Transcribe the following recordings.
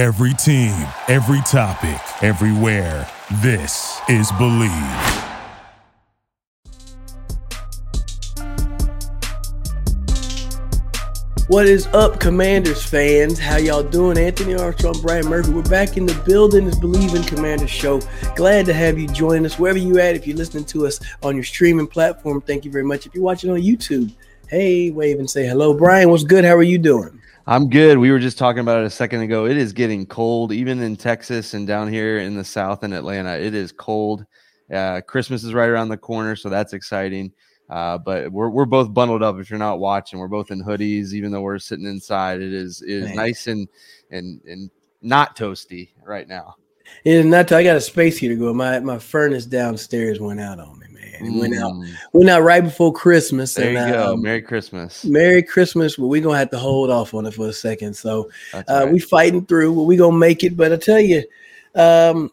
Every team, every topic, everywhere. This is Bleav. What is up, Commanders fans? How y'all doing? Anthony Armstrong, Brian Murphy. We're back in the building. It's Bleav in Commanders show. Glad to have you join us wherever you at. If you're listening to us on your streaming platform, thank you very much. If you're watching on YouTube, hey, wave and say hello. Brian, what's good? How are you doing? I'm good. We were just talking about it a second ago. It is getting cold, even in Texas and down here in the South in Atlanta. It is cold. Uh, Christmas is right around the corner, so that's exciting. Uh, but we're we're both bundled up. If you're not watching, we're both in hoodies, even though we're sitting inside. It is it is nice and and and not toasty right now. Is not. I got a space heater going. My my furnace downstairs went out on me, man. It mm. went out mm. went out right before Christmas. There and, you go. Um, Merry Christmas. Merry Christmas. But we're gonna have to hold off on it for a second. So uh, right. we fighting through. Well, we gonna make it. But I tell you, um,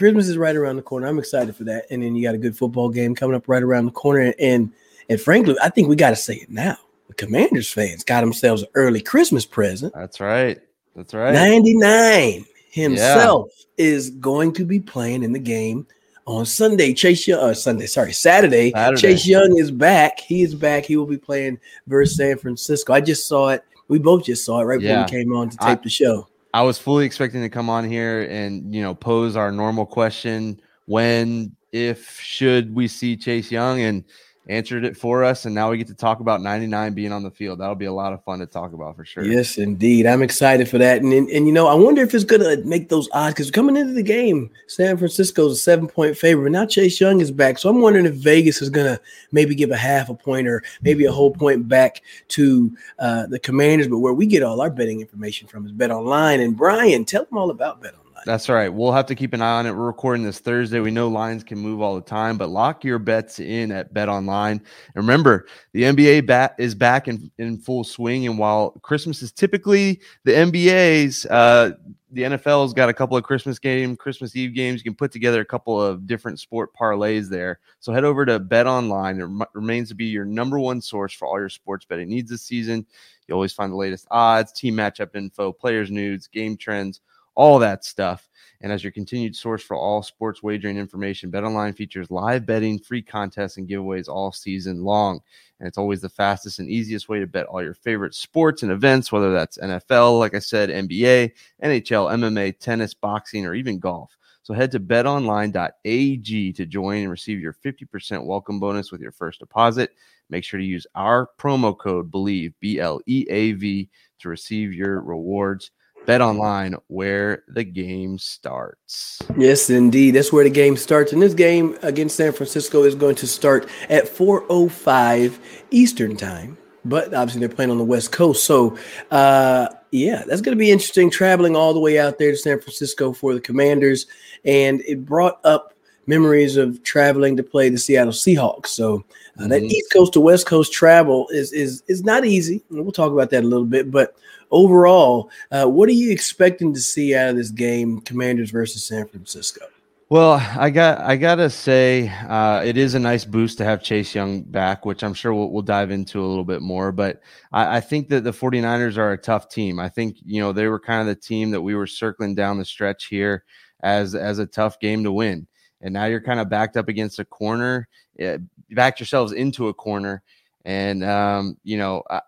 Christmas is right around the corner. I'm excited for that. And then you got a good football game coming up right around the corner. And and frankly, I think we got to say it now. The Commanders fans got themselves an early Christmas present. That's right. That's right. 99 himself yeah. is going to be playing in the game on Sunday. Chase Young, uh, Sunday, sorry, Saturday, Saturday. Chase Young is back. He is back. He will be playing versus San Francisco. I just saw it. We both just saw it right yeah. before we came on to tape I, the show. I was fully expecting to come on here and you know pose our normal question: when, if, should we see Chase Young? And answered it for us, and now we get to talk about 99 being on the field. That'll be a lot of fun to talk about for sure. Yes, indeed. I'm excited for that. And and, and you know, I wonder if it's gonna make those odds because coming into the game, San Francisco's a seven point favorite. Now Chase Young is back, so I'm wondering if Vegas is gonna maybe give a half a point or maybe a whole point back to uh, the Commanders. But where we get all our betting information from is Bet Online. And Brian, tell them all about Bet Online. That's all right. We'll have to keep an eye on it. We're recording this Thursday. We know lines can move all the time, but lock your bets in at Bet Online. And remember, the NBA bat is back in, in full swing. And while Christmas is typically the NBA's, uh, the NFL's got a couple of Christmas game, Christmas Eve games. You can put together a couple of different sport parlays there. So head over to Bet Online. It remains to be your number one source for all your sports betting needs this season. You always find the latest odds, team matchup info, players' news, game trends all that stuff. And as your continued source for all sports wagering information, BetOnline features live betting, free contests, and giveaways all season long. And it's always the fastest and easiest way to bet all your favorite sports and events, whether that's NFL, like I said, NBA, NHL, MMA, tennis, boxing, or even golf. So head to betonline.ag to join and receive your 50% welcome bonus with your first deposit. Make sure to use our promo code BLEAV, B L E A V, to receive your rewards. Bet online where the game starts. Yes, indeed. That's where the game starts. And this game against San Francisco is going to start at 4:05 Eastern time. But obviously they're playing on the West Coast. So uh yeah, that's going to be interesting traveling all the way out there to San Francisco for the Commanders and it brought up memories of traveling to play the Seattle Seahawks. So uh, that mm-hmm. East Coast to West Coast travel is is is not easy. We'll talk about that a little bit, but overall, uh, what are you expecting to see out of this game, Commanders versus San Francisco? Well, I got I gotta say, uh, it is a nice boost to have Chase Young back, which I'm sure we'll, we'll dive into a little bit more. But I, I, think that the 49ers are a tough team. I think you know they were kind of the team that we were circling down the stretch here as as a tough game to win, and now you're kind of backed up against a corner, yeah, backed yourselves into a corner, and um, you know I,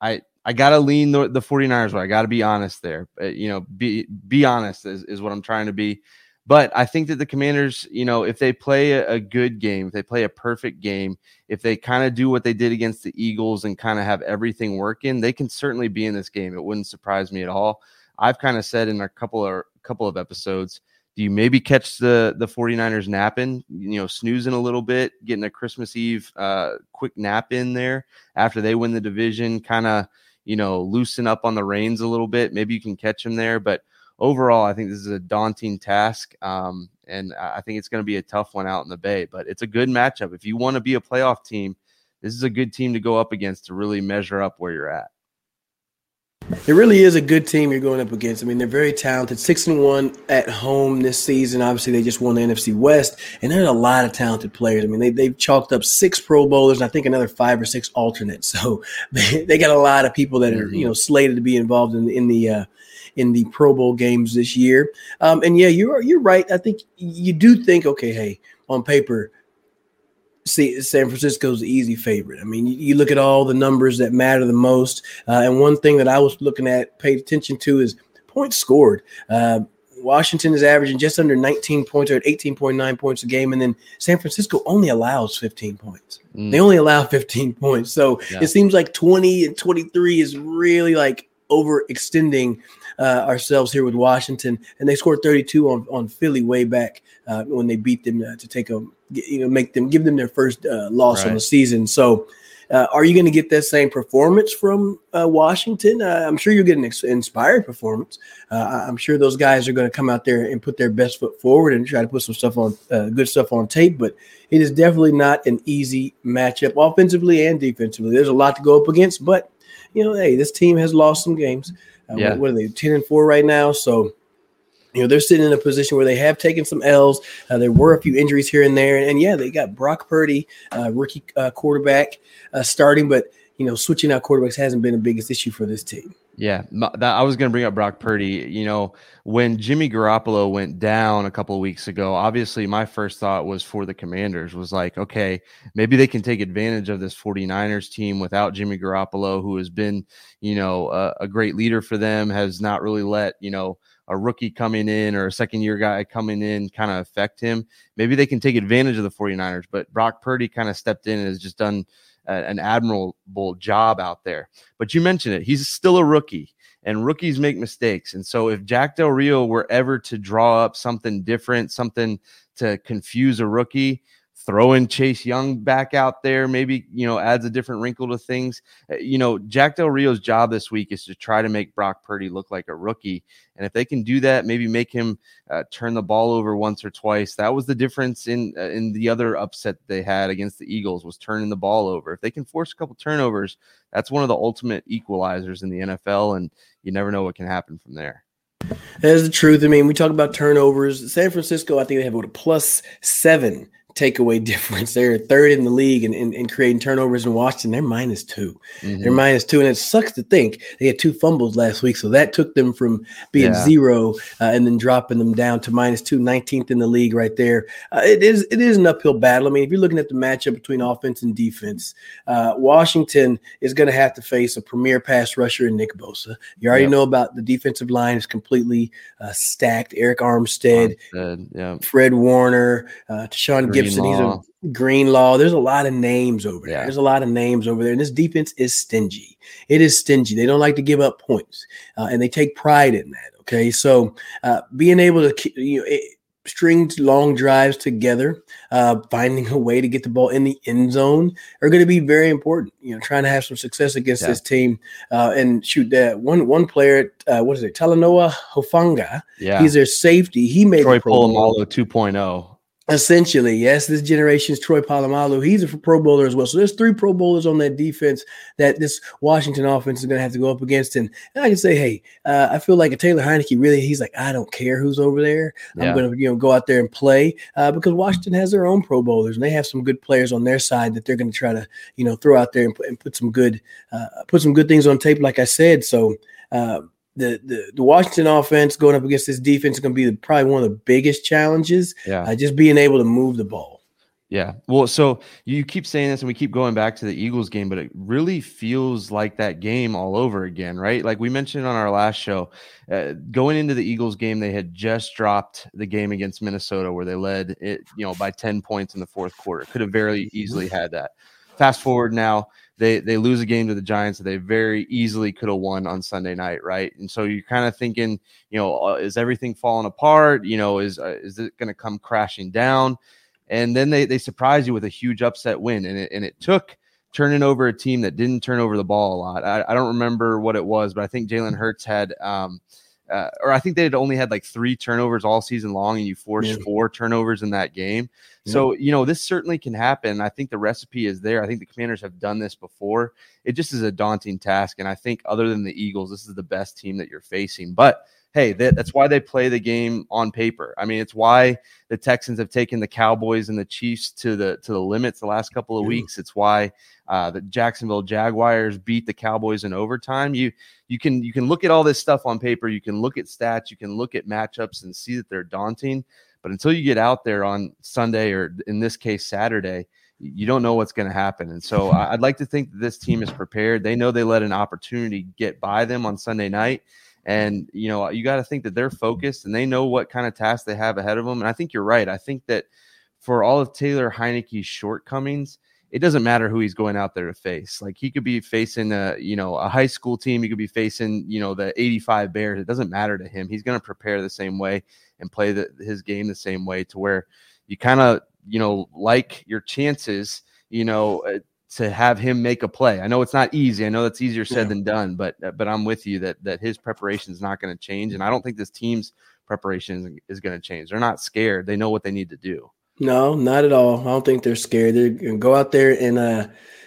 I I gotta lean the, the 49ers way. I gotta be honest there. But, you know, be be honest is, is what I'm trying to be. But I think that the commanders, you know, if they play a, a good game, if they play a perfect game, if they kind of do what they did against the Eagles and kind of have everything working, they can certainly be in this game. It wouldn't surprise me at all. I've kind of said in a couple of couple of episodes, do you maybe catch the the 49ers napping, you know, snoozing a little bit, getting a Christmas Eve uh, quick nap in there after they win the division, kind of you know, loosen up on the reins a little bit. Maybe you can catch him there. But overall, I think this is a daunting task. Um, and I think it's going to be a tough one out in the Bay, but it's a good matchup. If you want to be a playoff team, this is a good team to go up against to really measure up where you're at. It really is a good team you're going up against. I mean, they're very talented. Six and one at home this season. Obviously, they just won the NFC West, and they're a lot of talented players. I mean, they they've chalked up six Pro Bowlers, and I think another five or six alternates. So they, they got a lot of people that are you know slated to be involved in in the uh, in the Pro Bowl games this year. Um, and yeah, you're you're right. I think you do think, okay, hey, on paper, see San Francisco's the easy favorite. I mean, you, you, look at all the numbers that matter the most, uh, and one thing that I was looking at, paid attention to, is points scored. Uh, Washington is averaging just under 19 points or at 18.9 points a game, and then San Francisco only allows 15 points. Mm. They only allow 15 points, so yeah. it seems like 20 and 23 is really like overextending uh, ourselves here with Washington, and they scored 32 on, on Philly way back uh, when they beat them uh, to take a you know make them give them their first uh, loss right. on the season. So. Uh, are you going to get that same performance from uh, Washington? I'm sure you're getting an inspired performance. I'm sure those guys are going to come out there and put their best foot forward and try to put some stuff on, good stuff on tape. But it is definitely not an easy matchup offensively and defensively. There's a lot to go up against, but you know, hey, this team has lost some games. Uh, yeah. What are they, 10 and 4 right now? So, you know, they're sitting in a position where they have taken some L's. Uh, there were a few injuries here and there. And, yeah, they got Brock Purdy, uh, rookie uh, quarterback, uh, starting, but, you know, switching out quarterbacks hasn't been the biggest issue for this team. Yeah, that, I was going to bring up Brock Purdy. You know, when Jimmy Garoppolo went down a couple of weeks ago, obviously my first thought was for the Commanders was like, okay, maybe they can take advantage of this 49ers team without Jimmy Garoppolo, who has been, you know, a, a great leader for them, has not really let, you know, a rookie coming in or a second year guy coming in kind of affect him. Maybe they can take advantage of the 49ers, but Brock Purdy kind of stepped in and has just done – an admirable job out there. But you mentioned it; he's still a rookie, and rookies make mistakes. And so, if Jack Del Rio were ever to draw up something different, something to confuse a rookie, throwing Chase Young back out there maybe, you know, adds a different wrinkle to things. Uh, you know, Jack Del Rio's job this week is to try to make Brock Purdy look like a rookie. And if they can do that, maybe make him uh, turn the ball over once or twice. That was the difference in uh, in the other upset they had against the Eagles was turning the ball over. If they can force a couple turnovers, that's one of the ultimate equalizers in the NFL and you never know what can happen from there. That is the truth. I mean, we talk about turnovers. San Francisco, I think they have what a plus seven takeaway difference. They're third in the league in, in, in creating turnovers in Washington. They're minus 2 they mm-hmm. They're minus two. And it sucks to think they had two fumbles last week. So that took them from being yeah. zero uh, and then dropping them down to minus two, 19th in the league right there. Uh, it is it is an uphill battle. I mean, if you're looking at the matchup between offense and defense, uh, Washington is going to have to face a premier pass rusher in Nick Bosa. You already yep. know about the defensive line is completely uh, stacked. Arik Armstead, Armstead yeah. Fred Warner, uh, Tashaun Gipson. Gipson. He's a Greenlaw. There's a lot of names over there. Yeah. There's a lot of names over there. And this defense is stingy. It is stingy. They don't like to give up points, uh, and they take pride in that. Okay, so uh, being able to you know. It, string long drives together, uh, finding a way to get the ball in the end zone are going to be very important. You know, trying to have some success against yeah. this team uh, and shoot that one one player. Uh, what is it? Talanoa Hufanga. Yeah, he's their safety. He made Troy Polamalu 2.0. Essentially, yes, this generation's Troy Polamalu. He's a Pro Bowler as well. So there's three Pro Bowlers on that defense that this Washington offense is going to have to go up against. And, and I can say, hey, uh, I feel like a Taylor Heinicke really, he's like, I don't care who's over there. Yeah. I'm going to you know go out there and play uh, because Washington has their own Pro Bowlers and they have some good players on their side that they're going to try to you know throw out there and put, and put some good uh, put some good things on tape, like I said. So. Uh, the, the the Washington offense going up against this defense is going to be the, probably one of the biggest challenges. Yeah, uh, just being able to move the ball. Yeah. Well, so you keep saying this and we keep going back to the Eagles game, but it really feels like that game all over again, right? Like we mentioned on our last show, uh, going into the Eagles game, they had just dropped the game against Minnesota where they led it, you know, by 10 points in the fourth quarter. Could have very easily had that. Fast forward now, they they lose a game to the Giants that they very easily could have won on Sunday night, right? And so you're kind of thinking, you know, uh, is everything falling apart? You know, is uh, is it going to come crashing down? And then they they surprise you with a huge upset win, and it and it took turning over a team that didn't turn over the ball a lot. I, I don't remember what it was, but I think Jalen Hurts had. Um, uh, or I think they had only had like three turnovers all season long, and you forced yeah. four turnovers in that game. Yeah. So you know this certainly can happen. I think the recipe is there. I think the Commanders have done this before. It just is a daunting task, and I think other than the Eagles, this is the best team that you're facing. But hey, that, that's why they play the game on paper. I mean, it's why the Texans have taken the Cowboys and the Chiefs to the to the limits the last couple of weeks. It's why uh, the Jacksonville Jaguars beat the Cowboys in overtime. You you can you can look at all this stuff on paper. You can look at stats. You can look at matchups and see that they're daunting. But until you get out there on Sunday or in this case Saturday, you don't know what's going to happen. And so I'd like to think that this team is prepared. They know they let an opportunity get by them on Sunday night. And, you know, you got to think that they're focused and they know what kind of tasks they have ahead of them. And I think you're right. I think that for all of Taylor Heinicke's shortcomings, it doesn't matter who he's going out there to face. Like he could be facing a, you know, a high school team. He could be facing, you know, the 85 Bears. It doesn't matter to him. He's going to prepare the same way and play the, his game the same way to where you kind of, you know, like your chances, you know, uh, to have him make a play. I know it's not easy. I know that's easier said yeah. than done, but uh, but I'm with you that that his preparation is not going to change, and I don't think this team's preparation is, is going to change. They're not scared. They know what they need to do. No, not at all. I don't think they're scared. They're to go out there and uh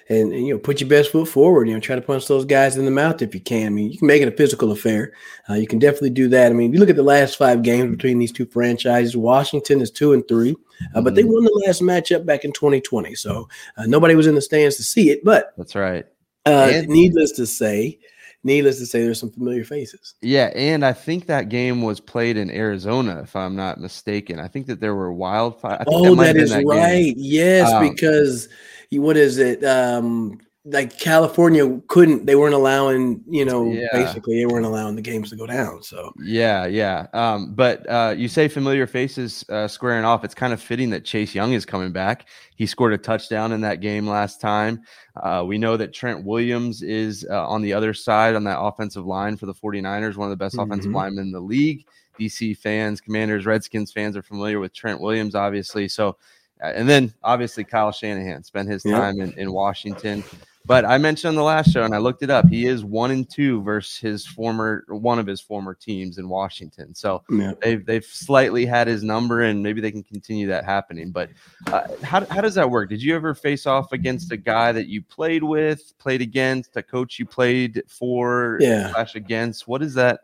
and, and, you know put your best foot forward. You know, try to punch those guys in the mouth if you can. I mean, you can make it a physical affair. Uh, you can definitely do that. I mean, if you look at the last five games between these two franchises, Washington is two and three, uh, but they mm-hmm. won the last matchup back in 2020. So uh, nobody was in the stands to see it. But that's right. Uh, needless to say, needless to say, there's some familiar faces. Yeah, and I think that game was played in Arizona, if I'm not mistaken. I think that there were wildfires. Oh, that, that is that right. Game. Yes, um, because what is it? Um, like California couldn't they weren't allowing you know yeah. basically they weren't allowing the games to go down so. Yeah yeah. Um, but uh, you say familiar faces uh, squaring off. It's kind of fitting that Chase Young is coming back. He scored a touchdown in that game last time. Uh, we know that Trent Williams is uh, on the other side on that offensive line for the 49ers one of the best mm-hmm. offensive linemen in the league. DC fans Commanders Redskins fans are familiar with Trent Williams obviously. So uh, and then obviously Kyle Shanahan spent his time in, in Washington but I mentioned on the last show, and I looked it up. He is one and two versus his former one of his former teams in Washington. So yeah. they've they've slightly had his number, and maybe they can continue that happening. But uh, how how does that work? Did you ever face off against a guy that you played with, played against, a coach you played for, yeah. slash against? What is that?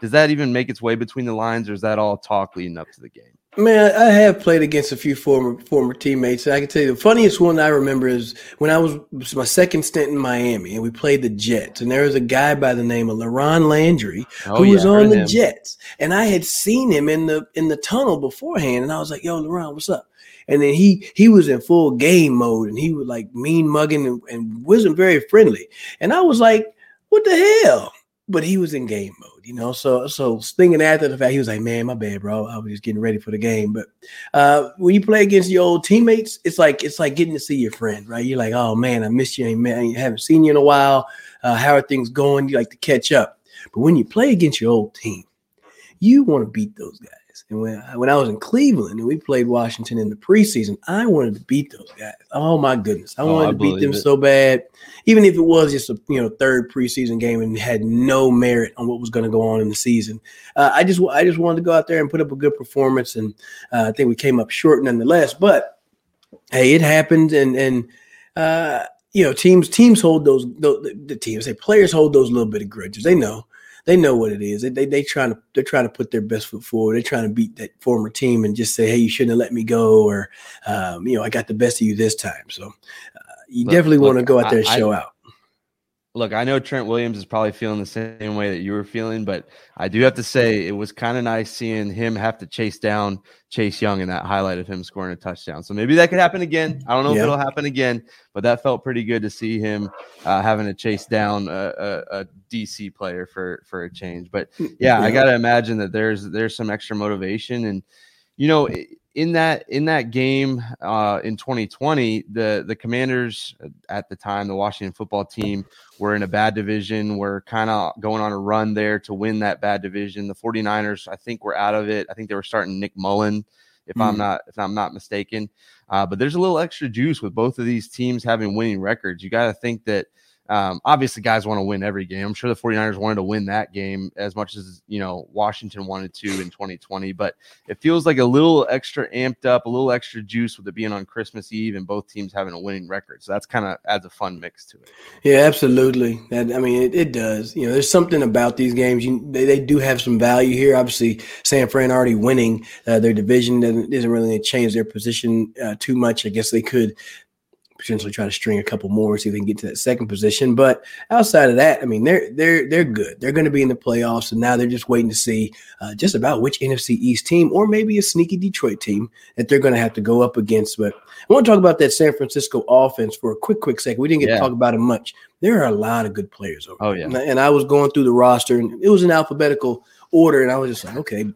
Does that even make its way between the lines, or is that all talk leading up to the game? Man, I have played against a few former former teammates. I can tell you the funniest one I remember is when I was, was, my second stint in Miami and we played the Jets. And there was a guy by the name of LaRon Landry oh, who yeah, was on the him. Jets. And I had seen him in the in the tunnel beforehand. And I was like, yo, LaRon, what's up? And then he he was in full game mode and he was like mean mugging and, and wasn't very friendly. And I was like, what the hell? But he was in game mode you know. So so thinking after the fact, he was like, "Man, my bad, bro. I was just getting ready for the game." But uh, when you play against your old teammates, it's like it's like getting to see your friend, right? You're like, "Oh man, I missed you. I haven't seen you in a while. Uh, how are things going?" You like to catch up. But when you play against your old team, you want to beat those guys. And when I, when I was in Cleveland and we played Washington in the preseason, I wanted to beat those guys. Oh my goodness, I oh, wanted I to beat them it. so bad. Even if it was just a you know third preseason game and had no merit on what was going to go on in the season, uh, I just I just wanted to go out there and put up a good performance, and uh, I think we came up short nonetheless. But hey, it happened, and and uh, you know teams teams hold those the, the teams, say players hold those little bit of grudges. They know they know what it is. They they they trying to they're trying to put their best foot forward. They're trying to beat that former team and just say, hey, you shouldn't have let me go, or um, you know, I got the best of you this time. So uh, you look, definitely want to go out there and show I, out look, I know Trent Williams is probably feeling the same way that you were feeling, but I do have to say it was kind of nice seeing him have to chase down Chase Young in that highlight of him scoring a touchdown. So maybe that could happen again. I don't know yeah. if it'll happen again, but that felt pretty good to see him uh, having to chase down a, a, a, DC player for for a change. But yeah, yeah. I got to imagine that there's there's some extra motivation and you know. It, in that in that game uh, in 2020, the the Commanders uh, at the time, the Washington football team, were in a bad division. We're kind of going on a run there to win that bad division. The 49ers, I think, were out of it. I think they were starting Nick Mullen, if mm. I'm not if I'm not mistaken. Uh, but there's a little extra juice with both of these teams having winning records. You got to think that um, obviously guys want to win every game. I'm sure the 49ers wanted to win that game as much as, you know, Washington wanted to in 2020, but it feels like a little extra amped up, a little extra juice with it being on Christmas Eve and both teams having a winning record. So that's kind of adds a fun mix to it. Yeah, absolutely. That, I mean, it, it does. You know, there's something about these games. You, they, they do have some value here. Obviously, San Fran already winning uh, their division doesn't, doesn't really change their position uh, too much. I guess they could potentially try to string a couple more, see if they can get to that second position. But outside of that, I mean, they're they're they're good. They're going to be in the playoffs, and now they're just waiting to see uh, just about which NFC East team, or maybe a sneaky Detroit team that they're going to have to go up against. But I want to talk about that San Francisco offense for a quick, quick second. We didn't get yeah. to talk about it much. There are a lot of good players over. Oh yeah, and I was going through the roster, and it was in alphabetical order, and I was just like, okay,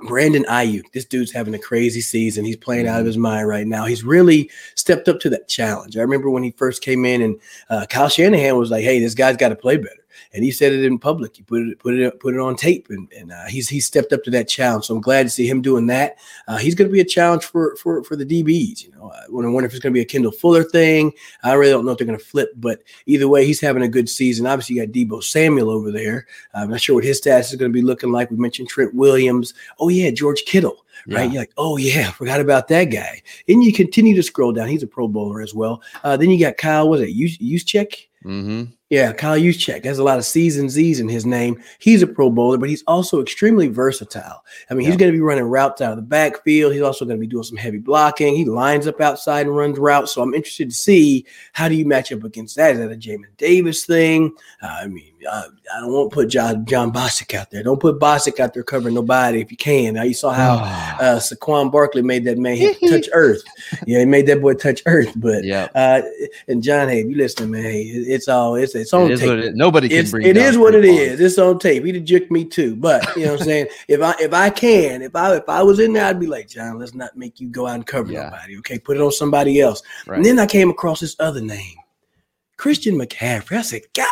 Brandon Aiyuk, this dude's having a crazy season. He's playing out of mm-hmm. his mind right now. He's really stepped up to that challenge. I remember when he first came in, and uh, Kyle Shanahan was like, "Hey, this guy's got to play better." And he said it in public. He put it put it put it on tape, and, and uh, he's he stepped up to that challenge. So I'm glad to see him doing that. Uh, he's going to be a challenge for for for the DBs. You know, I wonder if it's going to be a Kendall Fuller thing. I really don't know if they're going to flip, but either way, he's having a good season. Obviously, you got Deebo Samuel over there. I'm not sure what his stats is going to be looking like. We mentioned Trent Williams. Oh yeah, George Kittle right? Yeah. You're like, oh yeah, forgot about that guy. And you continue to scroll down. He's a Pro Bowler as well. Uh, then you got Kyle. Was it Juszczyk? Mm-hmm. Yeah, Kyle Juszczyk has a lot of C's and Z's in his name. He's a Pro Bowler, but he's also extremely versatile. I mean, yeah. he's going to be running routes out of the backfield. He's also going to be doing some heavy blocking. He lines up outside and runs routes. So I'm interested to see how do you match up against that? Is that a Jamin Davis thing? Uh, I mean, uh, I don't want to put John Jon Bostic out there. Don't put Bostic out there covering nobody if you can. Now you saw how uh, Saquon Barkley made that man touch earth. Yeah, he made that boy touch earth. But yeah, uh, and John, hey, you listen, man, hey, it's all it's it's on it tape. It, nobody can it's, bring it is what it is. It's on tape. He'd have juked me too. But you know what I'm saying? if I if I can, if I if I was in there, I'd be like, John, let's not make you go out and cover yeah. nobody. Okay, put it on somebody else. Right. And then I came across this other name, Christian McCaffrey. I said, God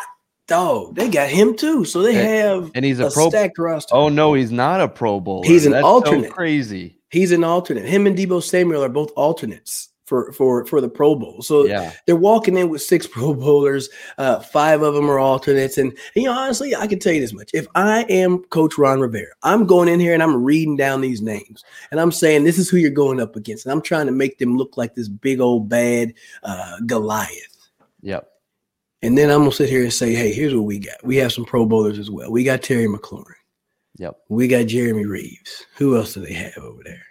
dog, they got him too. So they have and he's a, a pro stacked roster. Oh no, he's not a Pro Bowler. He's an That's alternate. So crazy. He's an alternate. Him and Deebo Samuel are both alternates for for for the Pro Bowl. So yeah. they're walking in with six Pro Bowlers. Uh, five of them are alternates, and, and, you know honestly, I can tell you this much: if I am Coach Ron Rivera, I'm going in here and I'm reading down these names, and I'm saying this is who you're going up against, and I'm trying to make them look like this big old bad uh, Goliath. Yep. And then I'm gonna sit here and say, hey, here's what we got. We have some Pro Bowlers as well. We got Terry McLaurin. Yep. We got Jeremy Reaves. Who else do they have over there?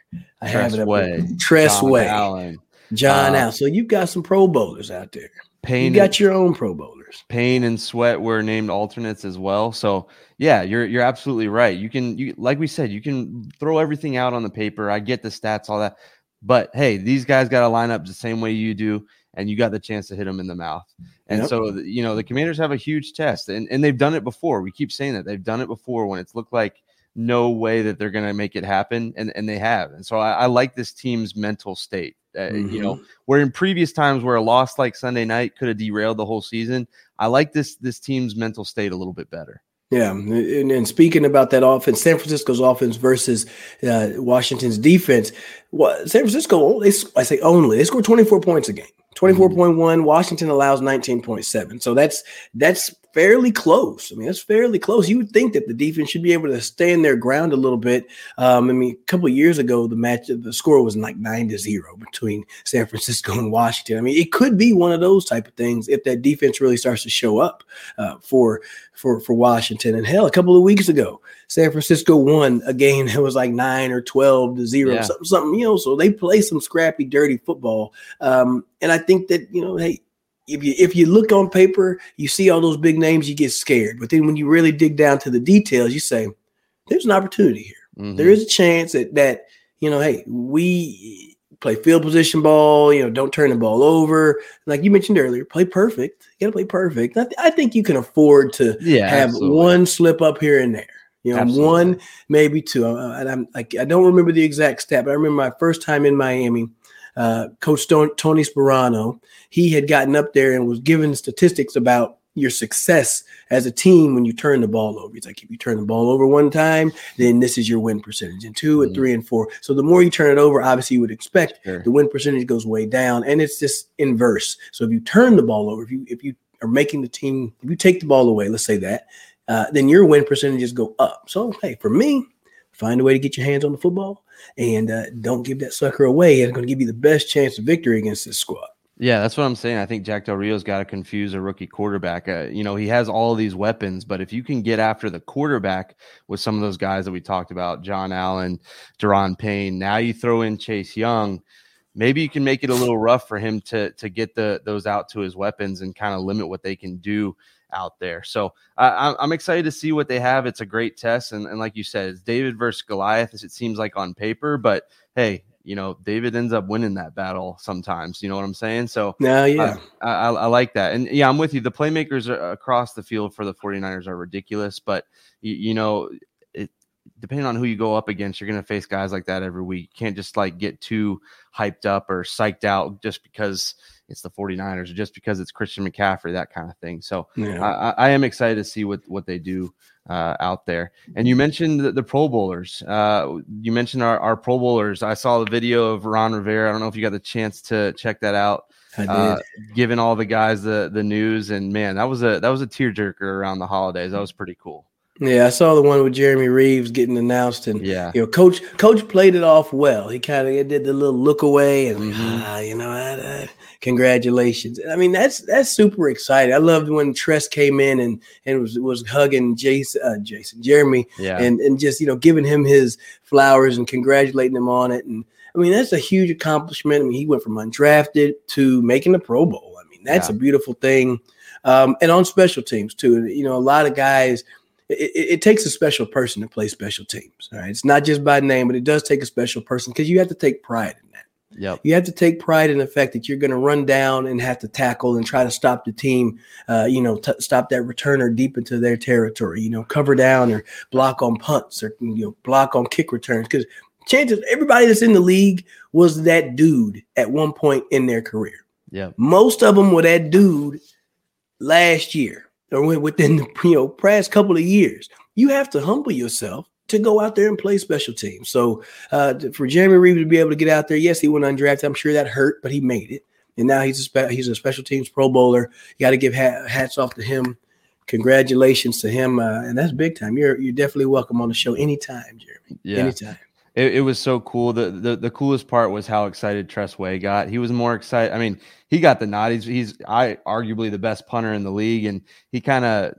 I Tress have it up Way. Tress John Way. Allen. John uh, Allen. So you've got some Pro Bowlers out there. Payne you got your own Pro Bowlers. Payne and Sweat were named alternates as well. So yeah, you're you're absolutely right. You can you like we said, you can throw everything out on the paper. I get the stats, all that. But hey, these guys got to line up the same way you do and you got the chance to hit them in the mouth. And yep. so, you know, the commanders have a huge test and, and they've done it before. We keep saying that they've done it before when it's looked like no way that they're going to make it happen. And, and they have. And so I, I like this team's mental state. Uh, mm-hmm. You know, mm-hmm. where in previous times where a loss like Sunday night could have derailed the whole season, I like this this team's mental state a little bit better. Yeah, and, and, speaking about that offense, San Francisco's offense versus uh, Washington's defense. Well, San Francisco, they, I say only they score twenty four points a game. 24.1 washington allows 19.7 so that's that's fairly close. I mean that's fairly close. You would think that the defense should be able to stand their ground a little bit. Um, i mean a couple years ago the match the score was like 9 to 0 between san francisco and washington. I mean it could be one of those type of things if that defense really starts to show up uh, for for for washington. And hell a couple of weeks ago San Francisco won a game that was like nine or twelve to zero, yeah. something, something, you know. So they play some scrappy, dirty football, um, and I think that you know, hey, if you if you look on paper, you see all those big names, you get scared. But then when you really dig down to the details, you say, "There's an opportunity here. Mm-hmm. There is a chance that that you know, hey, we play field position ball. You know, don't turn the ball over. Like you mentioned earlier, play perfect. You got to play perfect. I, th- I, think you can afford to yeah, have absolutely. one slip up here and there. You know, Absolutely. one, maybe two. Uh, and I'm like, I don't remember the exact stat, but I remember my first time in Miami. Uh, Coach Tony Sparano, he had gotten up there and was giving statistics about your success as a team when you turn the ball over. He's like, if you turn the ball over one time, then this is your win percentage, and 2 mm-hmm. and three and four. So the more you turn it over, obviously you would expect sure. the win percentage goes way down, and it's just inverse. So if you turn the ball over, if you if you or making the team, if you take the ball away, let's say that, uh, then your win percentages go up. So, hey, for me, find a way to get your hands on the football and uh, don't give that sucker away. It's going to give you the best chance of victory against this squad. Yeah, that's what I'm saying. I think Jack Del Rio's got to confuse a rookie quarterback. Uh, you know, he has all these weapons, but if you can get after the quarterback with some of those guys that we talked about, John Allen, Daron Payne, now you throw in Chase Young, maybe you can make it a little rough for him to to get the those out to his weapons and kind of limit what they can do out there. So uh, I'm excited to see what they have. It's a great test, and, and like you said, it's David versus Goliath, as it seems like on paper. But hey, you know, David ends up winning that battle sometimes. You know what I'm saying? So, no, yeah, I, I, I, like that. And yeah, I'm with you. The playmakers across the field for the 49ers are ridiculous, but you, you know, it, depending on who you go up against, you're going to face guys like that every week. You can't just like get too hyped up or psyched out just because it's the 49ers or just because it's Christian McCaffrey, that kind of thing. So yeah. I, I, am excited to see what, what they do uh, out there. And you mentioned the, the Pro Bowlers. Uh, you mentioned our, our, Pro Bowlers. I saw the video of Ron Rivera. I don't know if you got the chance to check that out. I did. Uh, giving all the guys the the news, and man, that was a that was a tearjerker around the holidays. That was pretty cool. Yeah, I saw the one with Jeremy Reaves getting announced, and yeah, you know, coach coach played it off well. He kind of did the little look away, and mm-hmm. ah, you know, I, I, congratulations. I mean, that's that's super exciting. I loved when Tress came in and and was was hugging Jason, uh, Jason, Jeremy, yeah, and and just you know giving him his flowers and congratulating him on it. And I mean, that's a huge accomplishment. I mean, he went from undrafted to making the Pro Bowl. I mean, that's yeah. a beautiful thing. Um, and on special teams too. You know, a lot of guys. It, it, takes a special person to play special teams. All right, it's not just by name, but it does take a special person because you have to take pride in that. Yep. You have to take pride in the fact that you're going to run down and have to tackle and try to stop the team, uh, you know, t- stop that returner deep into their territory, you know, cover down or block on punts or, you know, block on kick returns. Because chances, everybody that's in the league was that dude at one point in their career. Yeah. Most of them were that dude last year or went within the you know, past couple of years. You have to humble yourself to go out there and play special teams. So uh, for Jeremy Reaves to be able to get out there, yes, he went undrafted. I'm sure that hurt, but he made it, and now he's a spe- he's a special teams Pro Bowler. You got to give ha- hats off to him. Congratulations to him, uh, and that's big time. You're you're definitely welcome on the show anytime, Jeremy. Yeah. Anytime. It, it, was so cool. The, the the coolest part was how excited Tress Way got. He was more excited. I mean, he got the nod. He's he's I arguably the best punter in the league, and he kind of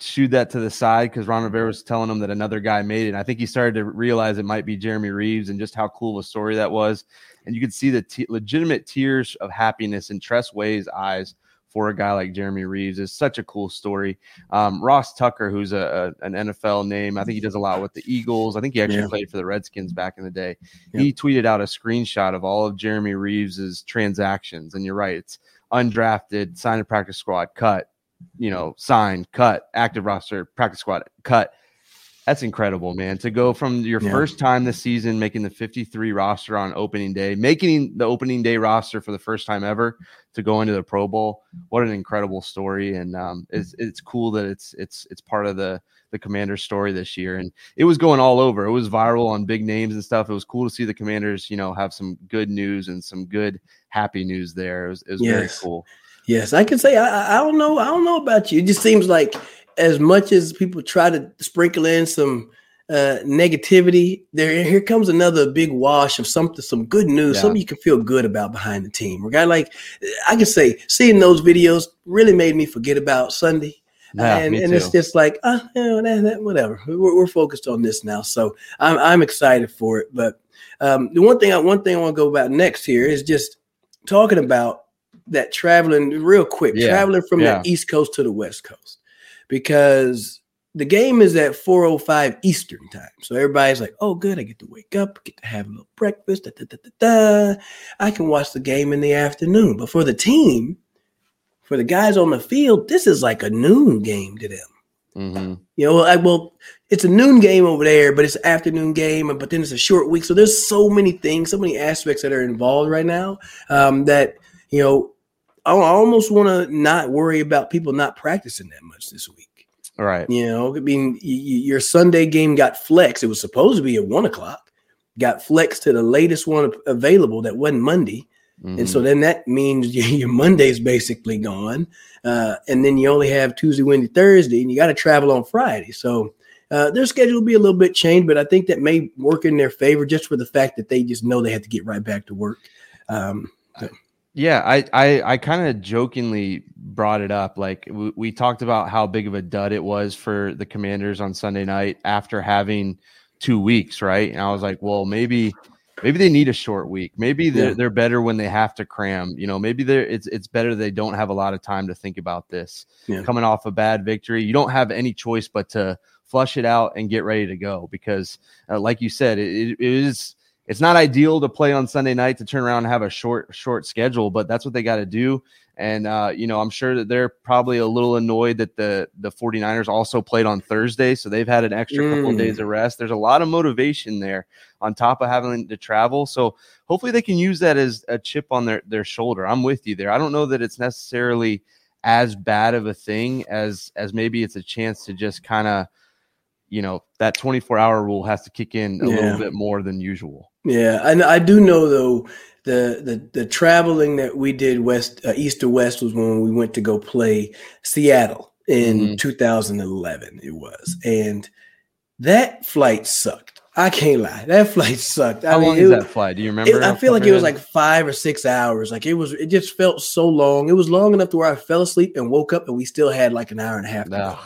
shooed that to the side because Ron Rivera was telling him that another guy made it. And I think he started to realize it might be Jeremy Reaves and just how cool of a story that was. And you could see the t- legitimate tears of happiness in Tress Way's eyes for a guy like Jeremy Reaves is such a cool story. Um, Ross Tucker, who's a, a, an NFL name, I think he does a lot with the Eagles. I think he actually yeah. played for the Redskins back in the day. Yep. He tweeted out a screenshot of all of Jeremy Reaves's transactions, and you're right, it's undrafted, signed a practice squad, cut, you know, signed, cut, active roster, practice squad, cut. That's incredible, man. To go from your yeah. first time this season making the 53 roster on opening day, making the opening day roster for the first time ever to go into the Pro Bowl. What an incredible story. And um, it's it's cool that it's it's it's part of the the commander story this year. And it was going all over. It was viral on big names and stuff. It was cool to see the commanders, you know, have some good news and some good happy news there. It was, it was yes. very cool. Yes, I can say I, I don't know. I don't know about you. It just seems like as much as people try to sprinkle in some uh, negativity, there here comes another big wash of something, some good news, yeah. something you can feel good about behind the team. A guy like I can say, seeing those videos really made me forget about Sunday. Yeah, and, and it's just like, oh, you know, that, that, whatever. We're, we're, focused on this now, so I'm, I'm excited for it. But um, the one thing, I, one thing I want to go about next here is just talking about that traveling real quick, yeah. traveling from yeah. the East Coast to the West Coast, because the game is at 4:05 Eastern time. So everybody's like, "Oh, good! I get to wake up, get to have a little breakfast. Da, da, da, I can watch the game in the afternoon." But for the team, for the guys on the field, this is like a noon game to them. Mm-hmm. You know, I, well, it's a noon game over there, but it's afternoon game, but then it's a short week. So there's so many things, so many aspects that are involved right now um, that you know I almost want to not worry about people not practicing that much this week. All right. You know, I mean, your Sunday game got flexed. It was supposed to be at one o'clock, got flexed to the latest one available that wasn't Monday. Mm-hmm. And so then that means your Monday's basically gone. Uh, and then you only have Tuesday, Wednesday, Thursday, and you got to travel on Friday. So uh, their schedule will be a little bit changed, but I think that may work in their favor just for the fact that they just know they have to get right back to work. Um, so. Yeah, I I, I kind of jokingly brought it up. Like we, we talked about how big of a dud it was for the Commanders on Sunday night after having two weeks, right? And I was like, well, maybe maybe they need a short week. Maybe they're, yeah. they're better when they have to cram. You know, maybe they're it's it's better they don't have a lot of time to think about this. Yeah. Coming off a bad victory, you don't have any choice but to flush it out and get ready to go because, uh, like you said, it, it is it's not ideal to play on Sunday night to turn around and have a short short schedule, but that's what they got to do. And uh, you know, I'm sure that they're probably a little annoyed that the the 49ers also played on Thursday, so they've had an extra mm. couple of days of rest. There's a lot of motivation there on top of having to travel. So hopefully they can use that as a chip on their their shoulder. I'm with you there. I don't know that it's necessarily as bad of a thing as as maybe it's a chance to just kind of you know that 24 hour rule has to kick in a yeah. little bit more than usual. Yeah, and I do know though the the the traveling that we did west uh, east to west was when we went to go play Seattle in mm-hmm. 2011. It was, and that flight sucked. I can't lie, that flight sucked. How I mean, long is that flight? Do you remember? It, I feel like it was like five or six hours. Like it was, it just felt so long. It was long enough to where I fell asleep and woke up, and we still had like an hour and a half. No.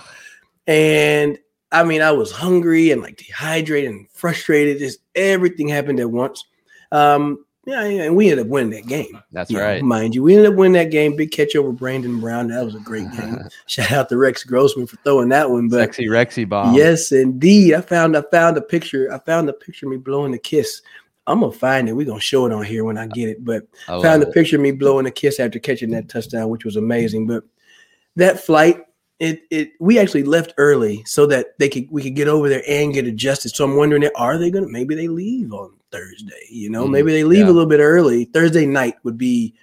And I mean, I was hungry and like dehydrated and frustrated. Just everything happened at once. Um, yeah, and we ended up winning that game. That's right. Know, mind you, we ended up winning that game. Big catch over Brandon Brown. That was a great game. Shout out to Rex Grossman for throwing that one. But sexy Rexy bomb. Yes, indeed. I found I found a picture. I found a picture of me blowing the kiss. I'm gonna find it. We're gonna show it on here when I get it. But I found a picture of me blowing a kiss after catching that touchdown, which was amazing. But that flight, it it we actually left early so that they could we could get over there and get adjusted. So I'm wondering, are they gonna maybe they leave on Thursday? You know, mm, maybe they leave yeah. a little bit early. Thursday night would be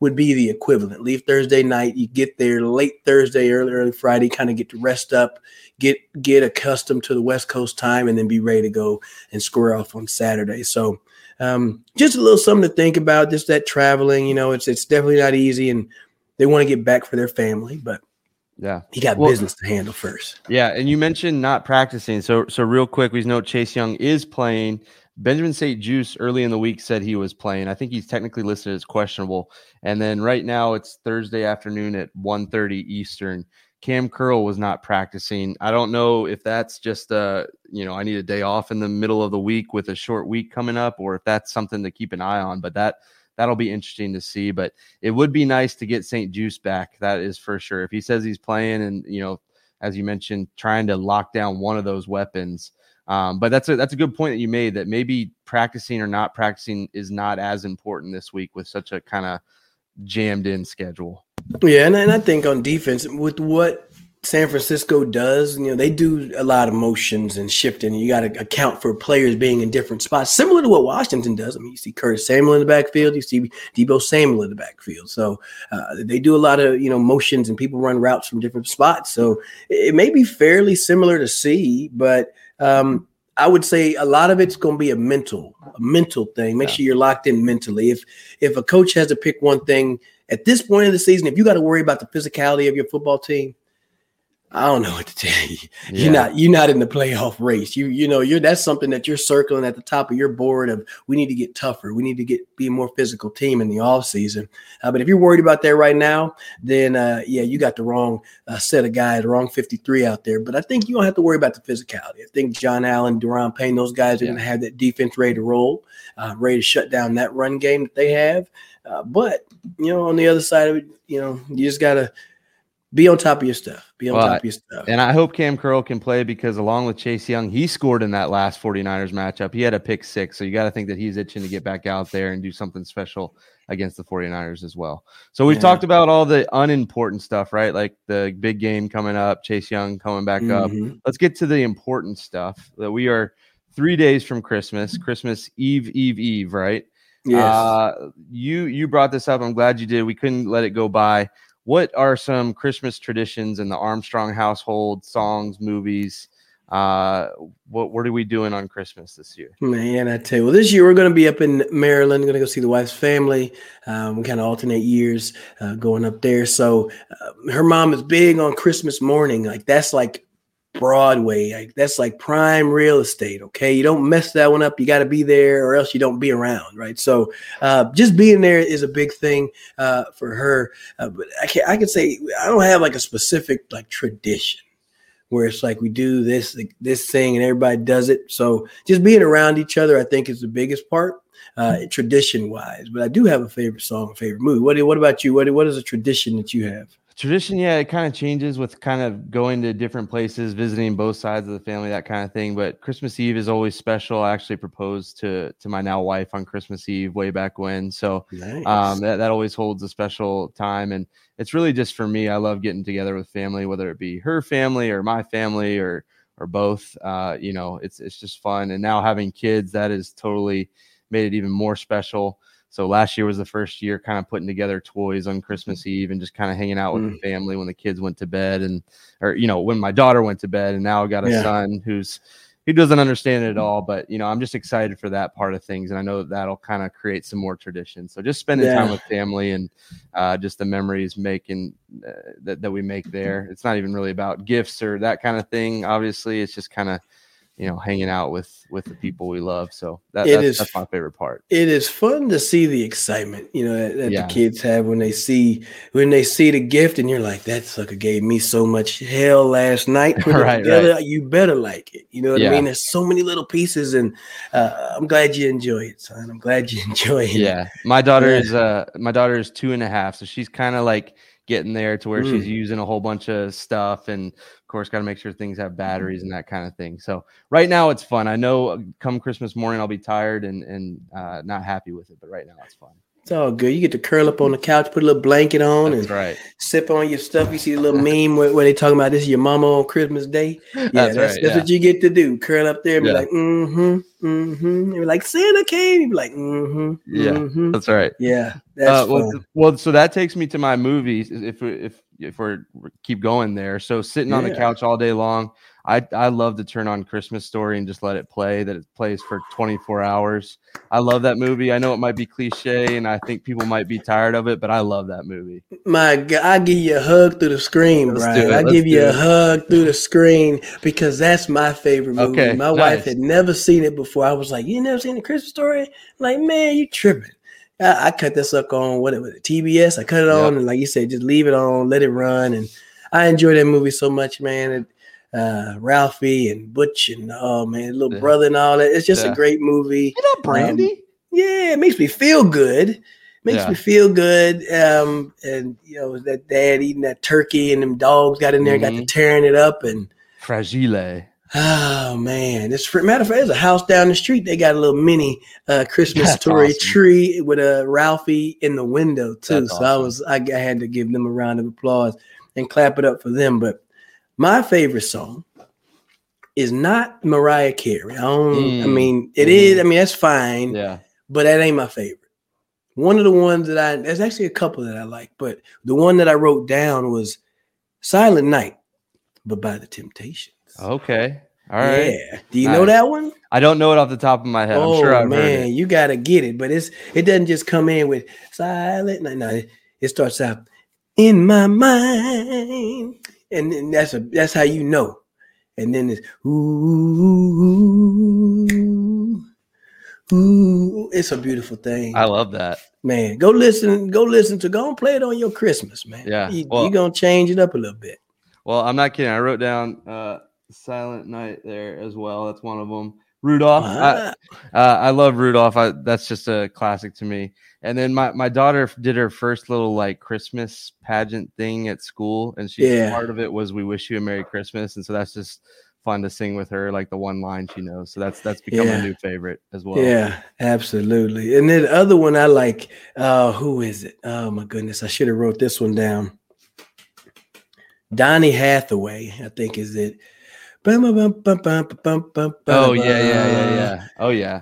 would be the equivalent. Leave Thursday night, you get there late Thursday, early early Friday, kind of get to rest up, get get accustomed to the West Coast time, and then be ready to go and square off on Saturday. So um, just a little something to think about. Just that traveling, you know, it's it's definitely not easy, and they want to get back for their family, but yeah. He got well, business to handle first. Yeah. And you mentioned not practicing. So so real quick, we know Chase Young is playing. Benjamin St-Juste early in the week said he was playing. I think he's technically listed as questionable. And then right now it's Thursday afternoon at 1:30 Eastern. Cam Curl was not practicing. I don't know if that's just uh, you know, I need a day off in the middle of the week with a short week coming up, or if that's something to keep an eye on. But that that'll be interesting to see. But it would be nice to get St-Juste back. That is for sure. If he says he's playing and you know, as you mentioned, trying to lock down one of those weapons. Um, but that's a that's a good point that you made that maybe practicing or not practicing is not as important this week with such a kind of jammed in schedule. Yeah, and, and I think on defense with what San Francisco does. You know, they do a lot of motions and shifting. You got to account for players being in different spots, similar to what Washington does. I mean, you see Curtis Samuel in the backfield, you see Deebo Samuel in the backfield. So uh, they do a lot of you know motions, and people run routes from different spots. So it may be fairly similar to see, but um, I would say a lot of it's going to be a mental, a mental thing. Make yeah. sure you're locked in mentally. If if a coach has to pick one thing at this point of the season, if you got to worry about the physicality of your football team I don't know what to tell you. Yeah. You're not you're not in the playoff race. You you know you're that's something that you're circling at the top of your board of we need to get tougher. We need to get be a more physical team in the off season. Uh, but if you're worried about that right now, then uh, yeah, you got the wrong uh, set of guys, the wrong 53 out there. But I think you don't have to worry about the physicality. I think John Allen, Daron Payne, those guys are yeah. going to have that defense ready to roll, uh, ready to shut down that run game that they have. Uh, but you know, on the other side of it, you know, you just got to be on top of your stuff. Be on well, top of your stuff. And I hope Cam Curl can play because along with Chase Young, he scored in that last 49ers matchup. He had a pick six. So you got to think that he's itching to get back out there and do something special against the 49ers as well. So we've yeah. talked about all the unimportant stuff, right? Like the big game coming up, Chase Young coming back mm-hmm. up. Let's get to the important stuff that we are three days from Christmas, Christmas Eve, Eve, Eve, right? Yes. Uh, you you brought this up. I'm glad you did. We couldn't let it go by what are some Christmas traditions in the Armstrong household, songs, movies, uh, what what are we doing on Christmas this year? Man, I tell you, well, this year we're going to be up in Maryland. Going to go see the wife's family. Um, we kind of alternate years uh, going up there. So uh, her mom is big on Christmas morning. Like that's like Broadway. Like that's like prime real estate. Okay, you don't mess that one up. You got to be there, or else you don't be around, right? So uh, just being there is a big thing uh, for her. Uh, but I can I can say I don't have like a specific like tradition where it's like we do this this thing and everybody does it. So just being around each other, I think, is the biggest part, uh, mm-hmm. tradition wise. But I do have a favorite song, a favorite movie. What what about you? What what is a tradition that you have? Tradition, yeah, it kind of changes with kind of going to different places, visiting both sides of the family, that kind of thing. But Christmas Eve is always special. I actually proposed to to my now wife on Christmas Eve way back when, so nice. um, that that always holds a special time. And it's really just for me. I love getting together with family, whether it be her family or my family or or both. Uh, you know, it's it's just fun. And now having kids, that has totally made it even more special. So last year was the first year kind of putting together toys on Christmas Eve and just kind of hanging out with mm. the family when the kids went to bed and or you know when my daughter went to bed and now I got a yeah. son who's he doesn't understand it at all but you know I'm just excited for that part of things and I know that that'll kind of create some more tradition. So just spending yeah. time with family and uh, just the memories making uh, that that we make there. It's not even really about gifts or that kind of thing. Obviously, it's just kind of you know hanging out with with the people we love so that, that's, is, that's my favorite part it is fun to see the excitement you know that, that yeah. the kids have when they see when they see the gift and you're like that sucker gave me so much hell last night right, together, right. you better like it you know what yeah. i mean there's so many little pieces and uh, i'm glad you enjoy it son i'm glad you enjoy it yeah my daughter yeah. is uh my daughter is two and a half so she's kind of like getting there to where mm. she's using a whole bunch of stuff and of course got to make sure things have batteries and that kind of thing. So right now it's fun. I know uh, come christmas morning i'll be tired and and uh, not happy with it but right now it's fun it's all good. You get to curl up on the couch, put a little blanket on, That's and right. sip on your stuff. You see a little meme where, where they talking about this is your mama on Christmas Day. Yeah, that's that's, right, that's yeah. what you get to do. Curl up there and yeah. be like, mm-hmm, mm-hmm. And be like, Santa came. You be like, mm-hmm. Yeah, mm-hmm. that's right. Yeah, that's uh, well, well, so that takes me to my movies. If if if we're keep going there, so sitting yeah. on the couch all day long. I I love to turn on Christmas Story and just let it play. That it plays for 24 hours. I love that movie. I know it might be cliche, and I think people might be tired of it, but I love that movie. My God, I give you a hug through the screen, Let's Brian. I give you a hug through the screen because that's my favorite movie. Okay, my nice. wife had never seen it before. I was like, "You never seen the Christmas Story?" I'm like, man, you tripping? I, I cut this up on what it was TBS. I cut it on, yep. and like you said, just leave it on, let it run, and I enjoy that movie so much, man. It, uh, Ralphie and Butch and oh man, little yeah. brother and all that. It's just yeah. a great movie. You know, Randy. Um, yeah, it makes me feel good. Makes yeah. me feel good. Um, and you know, that dad eating that turkey and them dogs got in there, mm-hmm. got to mm-hmm. tearing it up and fragile. Oh man, this matter of fact, there's a house down the street. They got a little mini uh, Christmas That's story awesome. tree with a Ralphie in the window too. That's so awesome. I was I, I had to give them a round of applause and clap it up for them. But my favorite song is not Mariah Carey. I don't. Mm. I mean, it mm. is. I mean, that's fine. Yeah. But that ain't my favorite. One of the ones that I there's actually a couple that I like, but the one that I wrote down was "Silent Night," but by the Temptations. Okay. All right. Yeah. Do you nice. know that one? I don't know it off the top of my head. Oh, I'm sure I've man, you gotta get it, but it's it doesn't just come in with silent night. No, it starts out in my mind and, and that's a that's how you know. And then it's ooh, ooh, it's a beautiful thing. I love that. Man, go listen, go listen to go and play it on your Christmas, man. Yeah. You, are gonna change it up a little bit. Well, I'm not kidding. I wrote down uh Silent Night there as well. That's one of them. Rudolph. I, uh, I love Rudolph. I, that's just a classic to me. And then my, my daughter did her first little like Christmas pageant thing at school, and she yeah. part of it was "We wish you a Merry Christmas," and so that's just fun to sing with her, like the one line she knows. So that's that's become yeah. a new favorite as well. Yeah, absolutely. And then the other one I like, uh, who is it? Oh my goodness, I should have wrote this one down. Donny Hathaway, I think is it. Oh yeah, yeah, yeah, yeah. Oh yeah.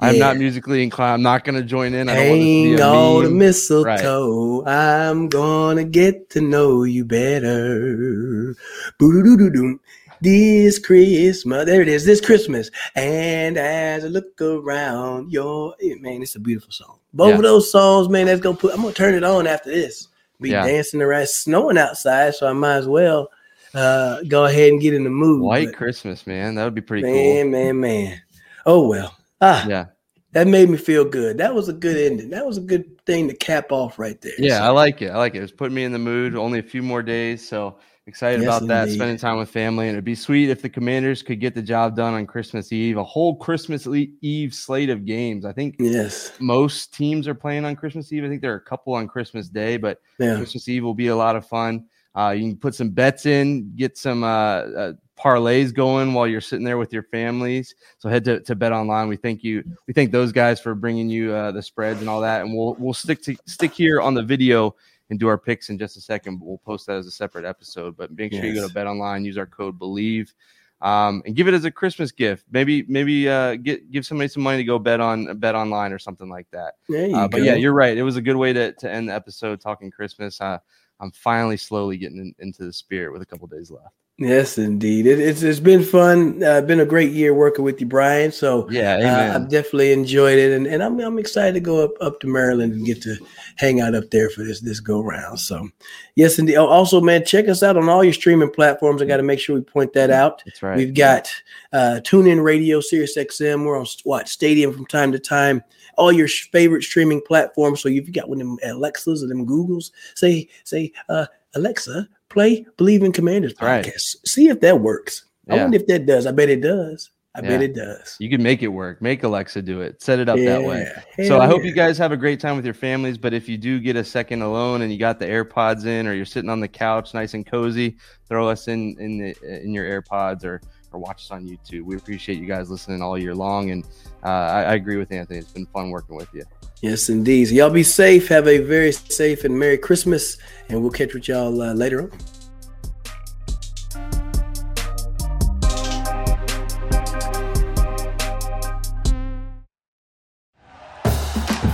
I'm Yeah. not musically inclined. I'm not going to join in. I don't Hang want this to be a on the mistletoe. I'm gonna get to know you better. Boo-doo-doo-doo-doo. This Christmas, there it is. This Christmas, and as I look around, your man, it's a beautiful song. Both Yeah. of those songs, man. Let's go put. I'm gonna turn it on after this. Be Yeah. dancing around. It's snowing outside, so I might as well uh, go ahead and get in the mood. White But, Christmas, man. That would be pretty man, man, man. Oh well. Ah. Yeah. that made me feel good. That was a good ending. That was a good thing to cap off right there. Yeah, So, I like it. I like it. It's putting me in the mood. Only a few more days, so excited Yes, about that. indeed. Spending time with family, and it'd be sweet if the Commanders could get the job done on Christmas Eve. A whole Christmas Eve slate of games. I think yes. most teams are playing on Christmas Eve. I think there are a couple on Christmas Day, but Yeah. Christmas Eve will be a lot of fun. Uh, you can put some bets in, get some uh, uh, parlays going while you're sitting there with your families. So head to, to BetOnline. We thank you. We thank those guys for bringing you uh, the spreads and all that. And we'll we'll stick to stick here on the video and do our picks in just a second. But we'll post that as a separate episode. But make sure you go to BetOnline, use our code Bleav. Um, and give it as a Christmas gift. Maybe, maybe uh, get give somebody some money to go bet on bet online or something like that. Uh, but yeah, you're right. It was a good way to, to end the episode talking Christmas. Uh, I'm finally slowly getting in, into the spirit with a couple days left. Yes, indeed. It, it's it's been fun. Uh, been a great year working with you, Brian. So Yeah, uh. I've definitely enjoyed it, and, and I'm I'm excited to go up up to Maryland and get to hang out up there for this this go round. So yes, indeed. Oh, also, man, check us out on all your streaming platforms. I got to make sure we point that out. That's right. We've got uh, TuneIn Radio, Sirius XM. We're on what Stadium from time to time. All your favorite streaming platforms. So if you got one of them Alexas or them Googles, say say uh, Alexa, play Bleav in Commanders Right. podcast. See if that works. I wonder if that does. I bet it does. I bet it does. you can make it work. Make Alexa do it. Set it up that way. Yeah. So Hell I hope you guys have a great time with your families. But if you do get a second alone and you got the AirPods in, or you're sitting on the couch, nice and cozy, throw us in in the, in your AirPods or or watch us on YouTube. We appreciate you guys listening all year long, and uh, I, I agree with Anthony. It's been fun working with you. Yes, indeed. Y'all be safe. Have a very safe and Merry Christmas, and we'll catch with y'all uh, later on.